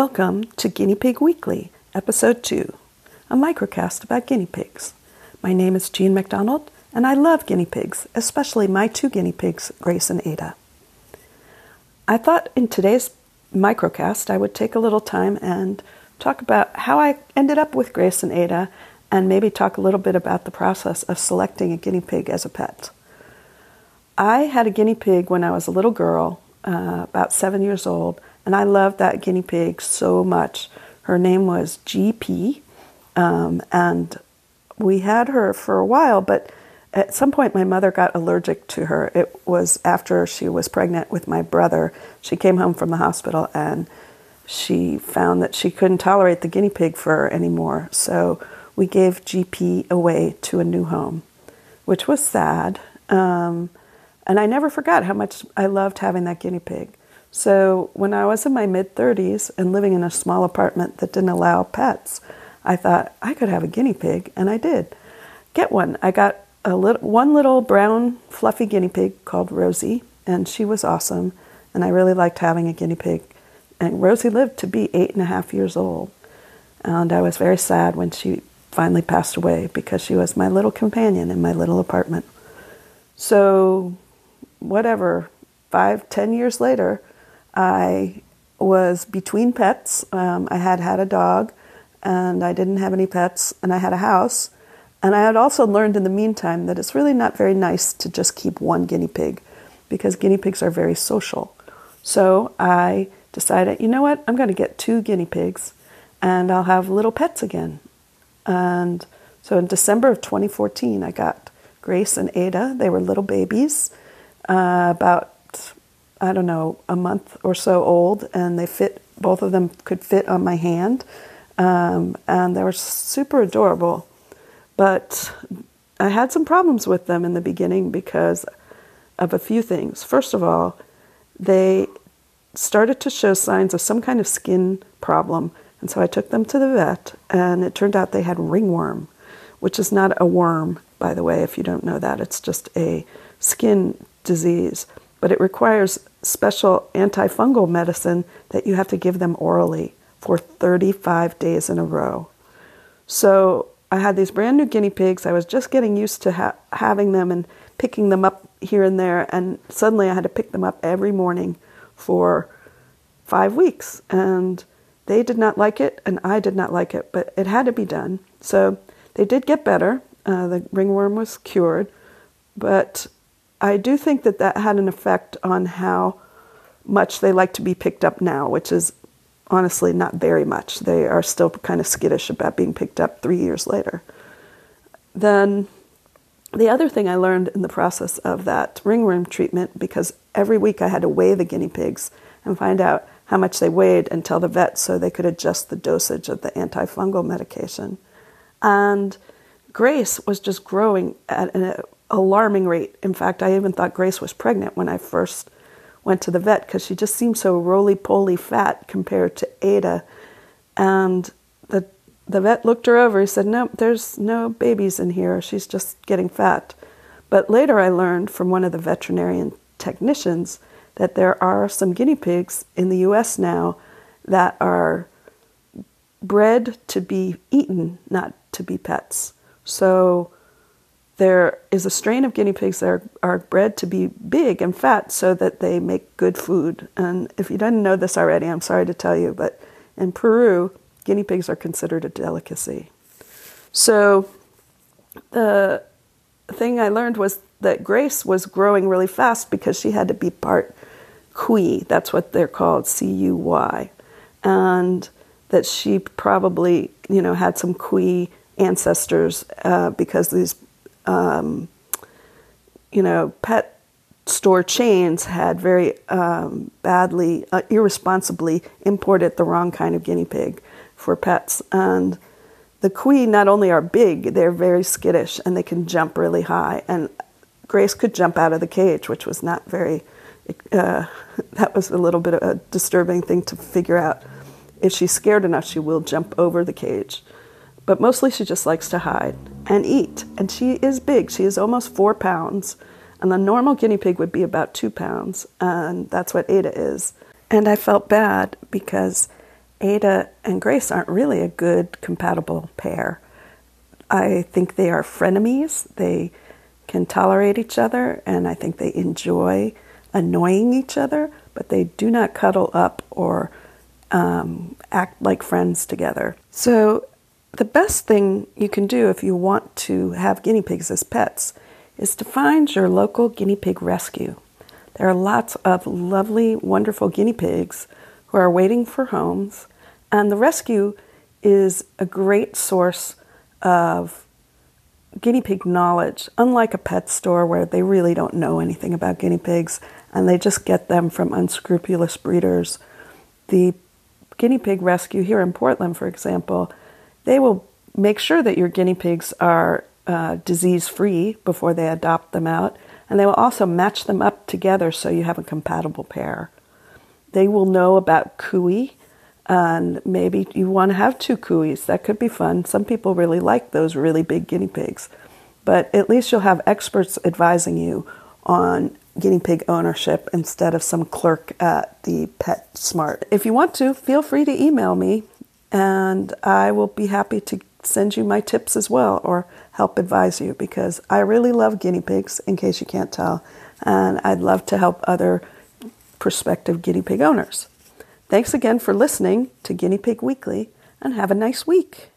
Welcome to Guinea Pig Weekly, Episode 2, a microcast about guinea pigs. My name is Jean MacDonald, and I love guinea pigs, especially my two guinea pigs, Grace and Ada. I thought in today's microcast I would take a little time and talk about how I ended up with Grace and Ada, and maybe talk a little bit about the process of selecting a guinea pig as a pet. I had a guinea pig when I was a little girl, uh, about seven years old, and I loved that guinea pig so much. Her name was GP, um, and we had her for a while, but at some point my mother got allergic to her. It was after she was pregnant with my brother. She came home from the hospital and she found that she couldn't tolerate the guinea pig fur anymore. So we gave GP away to a new home, which was sad. Um, and I never forgot how much I loved having that guinea pig. So when I was in my mid 30s and living in a small apartment that didn't allow pets, I thought I could have a guinea pig, and I did. Get one. I got a little, one little brown fluffy guinea pig called Rosie, and she was awesome, and I really liked having a guinea pig. And Rosie lived to be eight and a half years old, and I was very sad when she finally passed away because she was my little companion in my little apartment. So whatever, five, ten years later, I was between pets. Um, I had had a dog, and I didn't have any pets, and I had a house. And I had also learned in the meantime that it's really not very nice to just keep one guinea pig because guinea pigs are very social. So I decided, you know what, I'm going to get two guinea pigs and I'll have little pets again. And so in December of 2014, I got Grace and Ada. They were little babies uh, about, I don't know, a month or so old, and they fit, both of them could fit on my hand. Um, and they were super adorable. But I had some problems with them in the beginning because of a few things. First of all, they started to show signs of some kind of skin problem. And so I took them to the vet, and it turned out they had ringworm, which is not a worm, by the way, if you don't know that. It's just a skin disease, but it requires special antifungal medicine that you have to give them orally for 35 days in a row. So I had these brand new guinea pigs. I was just getting used to ha- having them and picking them up here and there, and suddenly I had to pick them up every morning for five weeks. And they did not like it, and I did not like it, but it had to be done. So they did get better. Uh, the ringworm was cured, but I do think that that had an effect on how much they like to be picked up now, which is honestly not very much. They are still kind of skittish about being picked up three years later. Then the other thing I learned in the process of that ringworm treatment, because every week I had to weigh the guinea pigs and find out how much they weighed and tell the vet so they could adjust the dosage of the antifungal medication. And Grace was just growing at an alarming rate. In fact, I even thought Grace was pregnant when I first went to the vet because she just seemed so roly poly fat compared to Ada. And the the vet looked her over. He said, "No, there's no babies in here. She's just getting fat." But later, I learned from one of the veterinarian technicians that there are some guinea pigs in the U.S. now that are bred to be eaten, not to be pets. So there is a strain of guinea pigs that are, are bred to be big and fat so that they make good food. And if you didn't know this already, I'm sorry to tell you, but in Peru, guinea pigs are considered a delicacy. So the thing I learned was that Grace was growing really fast because she had to be part Cuy. That's what they're called, C U Y. And that she probably, you know, had some Cuy ancestors uh, because these um, you know, pet store chains had very um, badly, uh, irresponsibly imported the wrong kind of guinea pig for pets. And the Cuy not only are big, they're very skittish and they can jump really high. And Grace could jump out of the cage, which was not very, uh, that was a little bit of a disturbing thing to figure out. If she's scared enough, she will jump over the cage but mostly she just likes to hide and eat. And she is big. She is almost four pounds. And the normal guinea pig would be about two pounds. And that's what Ada is. And I felt bad because Ada and Grace aren't really a good compatible pair. I think they are frenemies. They can tolerate each other, and I think they enjoy annoying each other, but they do not cuddle up or um, act like friends together. So, the best thing you can do if you want to have guinea pigs as pets is to find your local guinea pig rescue. There are lots of lovely, wonderful guinea pigs who are waiting for homes, and the rescue is a great source of guinea pig knowledge, unlike a pet store where they really don't know anything about guinea pigs and they just get them from unscrupulous breeders. The guinea pig rescue here in Portland, for example, they will make sure that your guinea pigs are uh, disease free before they adopt them out, and they will also match them up together so you have a compatible pair. They will know about Cuy, and maybe you want to have two Cuys. That could be fun. Some people really like those really big guinea pigs, but at least you'll have experts advising you on guinea pig ownership instead of some clerk at the PetSmart. If you want to, feel free to email me and I will be happy to send you my tips as well or help advise you because I really love guinea pigs, in case you can't tell, and I'd love to help other prospective guinea pig owners. Thanks again for listening to Guinea Pig Weekly and have a nice week.